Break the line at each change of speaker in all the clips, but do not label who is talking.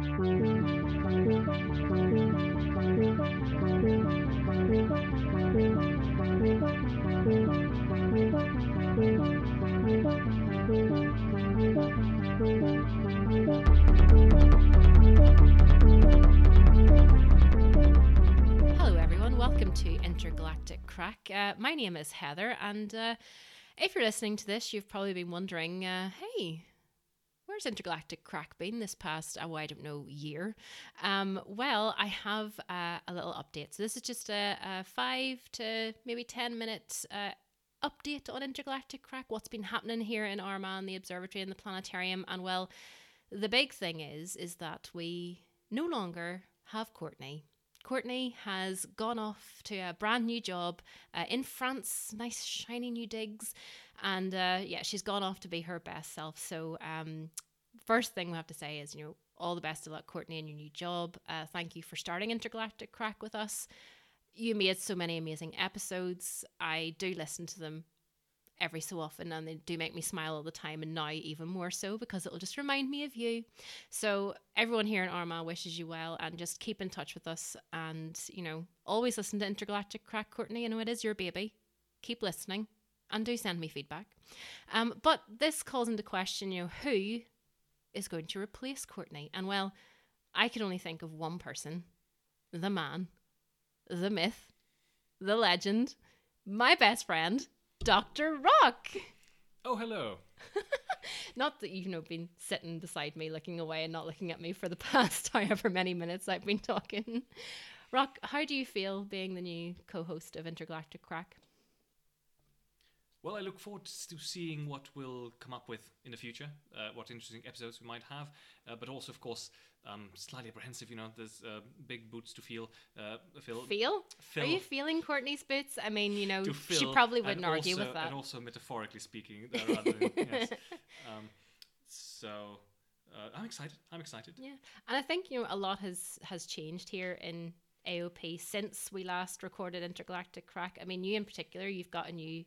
Hello, everyone. Welcome to Intergalactic Crack. Uh, my name is Heather, and uh, if you're listening to this, you've probably been wondering, uh, hey, where's Intergalactic Crack been this past, oh, I don't know, year? Um, well, I have uh, a little update. So this is just a, a five to maybe 10 minutes uh, update on Intergalactic Crack, what's been happening here in Armagh, the observatory and the planetarium. And well, the big thing is, is that we no longer have Courtney. Courtney has gone off to a brand new job uh, in France, nice shiny new digs, and uh, yeah, she's gone off to be her best self. So, um, first thing we have to say is, you know, all the best of luck, Courtney, in your new job. Uh, thank you for starting Intergalactic Crack with us. You made so many amazing episodes. I do listen to them every so often and they do make me smile all the time and now even more so because it'll just remind me of you. So everyone here in armagh wishes you well and just keep in touch with us and you know always listen to intergalactic crack courtney. You know it is your baby. Keep listening and do send me feedback. Um, but this calls into question you know who is going to replace courtney? And well i can only think of one person the man the myth the legend my best friend Dr. Rock.
Oh, hello.
not that you've you know, been sitting beside me looking away and not looking at me for the past however many minutes I've been talking. Rock, how do you feel being the new co host of Intergalactic Crack?
Well, I look forward to seeing what we'll come up with in the future, uh, what interesting episodes we might have, uh, but also, of course, um, slightly apprehensive. You know, there's uh, big boots to feel. Uh,
feel? Feel? Are you feeling Courtney's boots? I mean, you know, she probably wouldn't
also,
argue with that.
And also metaphorically speaking, rather than, yes. Um, so uh, I'm excited. I'm excited.
Yeah, and I think you know a lot has has changed here in AOP since we last recorded Intergalactic Crack. I mean, you in particular, you've got a new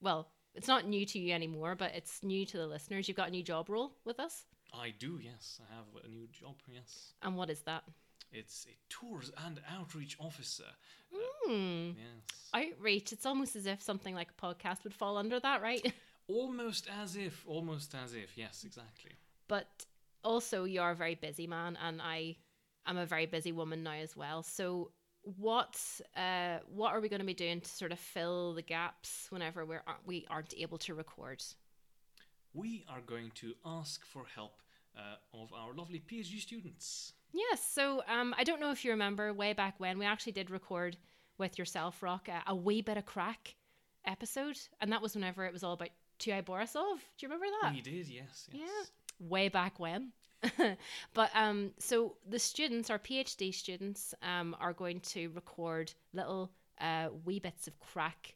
well, it's not new to you anymore, but it's new to the listeners. You've got a new job role with us.
I do, yes. I have a new job, yes.
And what is that?
It's a tours and outreach officer.
Mm. Uh, yes. Outreach. It's almost as if something like a podcast would fall under that, right?
almost as if. Almost as if. Yes, exactly.
But also, you're a very busy man, and I am a very busy woman now as well. So what uh, what are we going to be doing to sort of fill the gaps whenever we're we aren't able to record?
We are going to ask for help uh, of our lovely PhD students.
Yes. So um, I don't know if you remember way back when we actually did record with yourself, Rock, a, a wee bit of crack episode, and that was whenever it was all about 2I/Borisov. Do you remember that?
We did. Yes. yes.
Yeah. Way back when. but um, so the students, our PhD students, um, are going to record little uh, wee bits of crack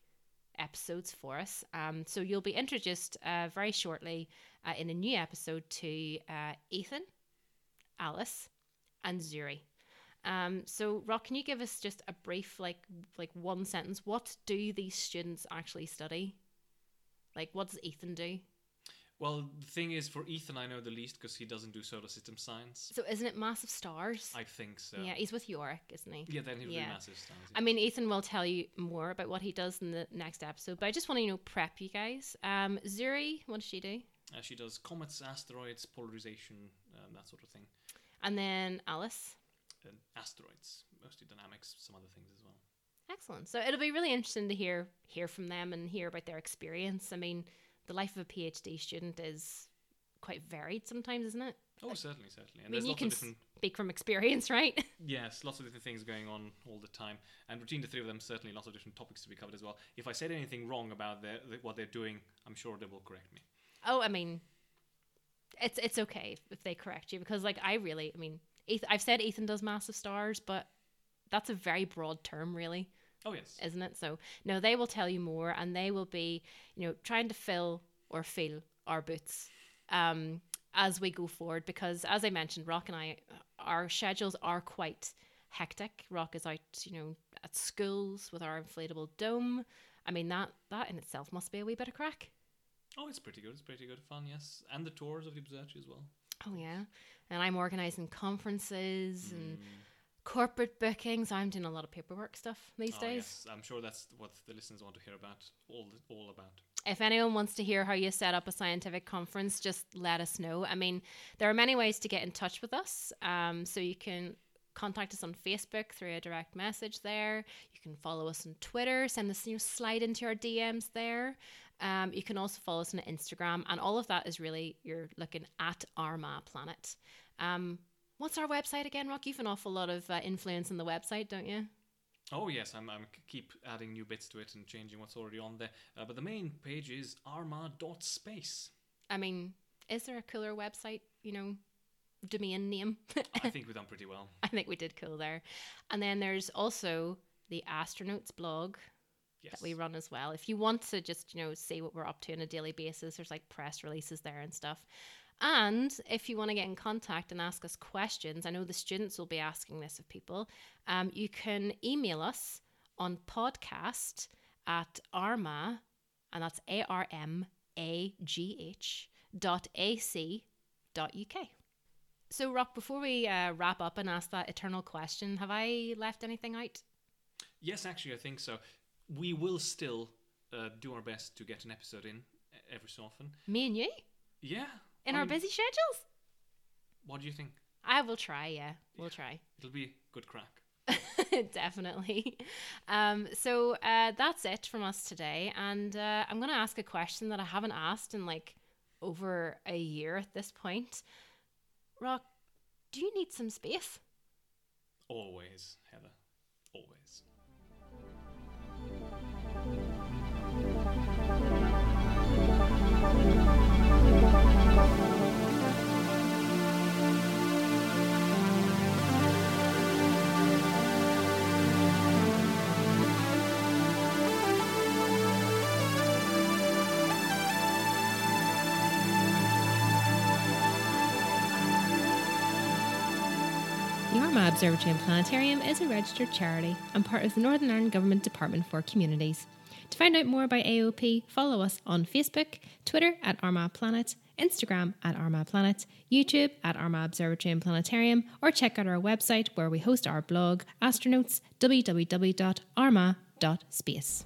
episodes for us. Um, so you'll be introduced uh, very shortly uh, in a new episode to uh, Ethan, Alice, and Zuri. Um, so Rock, can you give us just a brief, like, like one sentence? What do these students actually study? Like, what does Ethan do?
Well, the thing is, for Ethan, I know the least because he doesn't do solar system science.
So, isn't it massive stars?
I think so.
Yeah, he's with Jorick, isn't he?
Yeah, then he'll yeah. do massive stars.
Yeah. I mean, Ethan will tell you more about what he does in the next episode, but I just want to you know prep you guys. Um, Zuri, what does she do?
Uh, she does comets, asteroids, polarization, um, that sort of thing.
And then Alice.
And asteroids, mostly dynamics, some other things as well.
Excellent. So it'll be really interesting to hear hear from them and hear about their experience. I mean the life of a PhD student is quite varied sometimes, isn't it?
Oh, certainly, certainly.
And I mean, you can different... speak from experience, right?
yes, lots of different things going on all the time. And between the three of them, certainly lots of different topics to be covered as well. If I said anything wrong about their, what they're doing, I'm sure they will correct me.
Oh, I mean, it's it's okay if they correct you because, like, I really, I mean, I've said Ethan does massive stars, but that's a very broad term, really.
Oh yes.
Isn't it? So no, they will tell you more, and they will be, you know, trying to fill or fill our boots um, as we go forward. Because as I mentioned, Rock and I, our schedules are quite hectic. Rock is out, you know, at schools with our inflatable dome. I mean that that in itself must be a wee bit of crack.
Oh, it's pretty good. It's pretty good fun, yes, and the tours of the observatory as well.
Oh yeah, and I'm organising conferences and
Mm.
Corporate bookings. I'm doing a lot of paperwork stuff these
Oh,
days.
yes. I'm sure that's what the listeners want to hear about. All all about.
If anyone wants to hear how you set up a scientific conference, just let us know. I mean, there are many ways to get in touch with us. Um, so you can contact us on Facebook through a direct message there. You can follow us on Twitter, send us, you know, slide into our DMs there. Um, you can also follow us on Instagram, and all of that is really you're looking at Armagh Planet. Um, what's our website again, Rock? You've an awful lot of uh, influence in the website, don't you?
Oh yes, I'm, I'm keep adding new bits to it and changing what's already on there. Uh, but the main page is armagh.space.
I mean, is there a cooler website, you know, domain name?
I think we've done pretty well.
I think we did cool there. And then there's also the Astronotes blog
Yes.
that we run as well. If you want to just, you know, see what we're up to on a daily basis, there's like press releases there and stuff. And if you want to get in contact and ask us questions, I know the students will be asking this of people. Um, you can email us on podcast at armagh, and that's A R M A G H dot A C dot UK. So, Rock, before we uh, wrap up and ask that eternal question, have I left anything out?
Yes, actually, I think so. We will still uh, do our best to get an episode in every so often.
Me and you?
Yeah.
In our
mean,
busy schedules?
What do you think?
I will try, yeah. We'll try.
It'll be good crack.
Definitely. Um, so uh, that's it from us today. And uh, I'm going to ask a question that I haven't asked in like over a year at this point. Rock, do you need some space?
Always, Heather. Always.
Armagh Observatory and Planetarium is a registered charity and part of the Northern Ireland Government Department for Communities. To find out more about AOP, follow us on Facebook, Twitter at Armagh Planet, Instagram at Armagh Planet, YouTube at Armagh Observatory and Planetarium, or check out our website where we host our blog, Astronotes, www.armagh.space.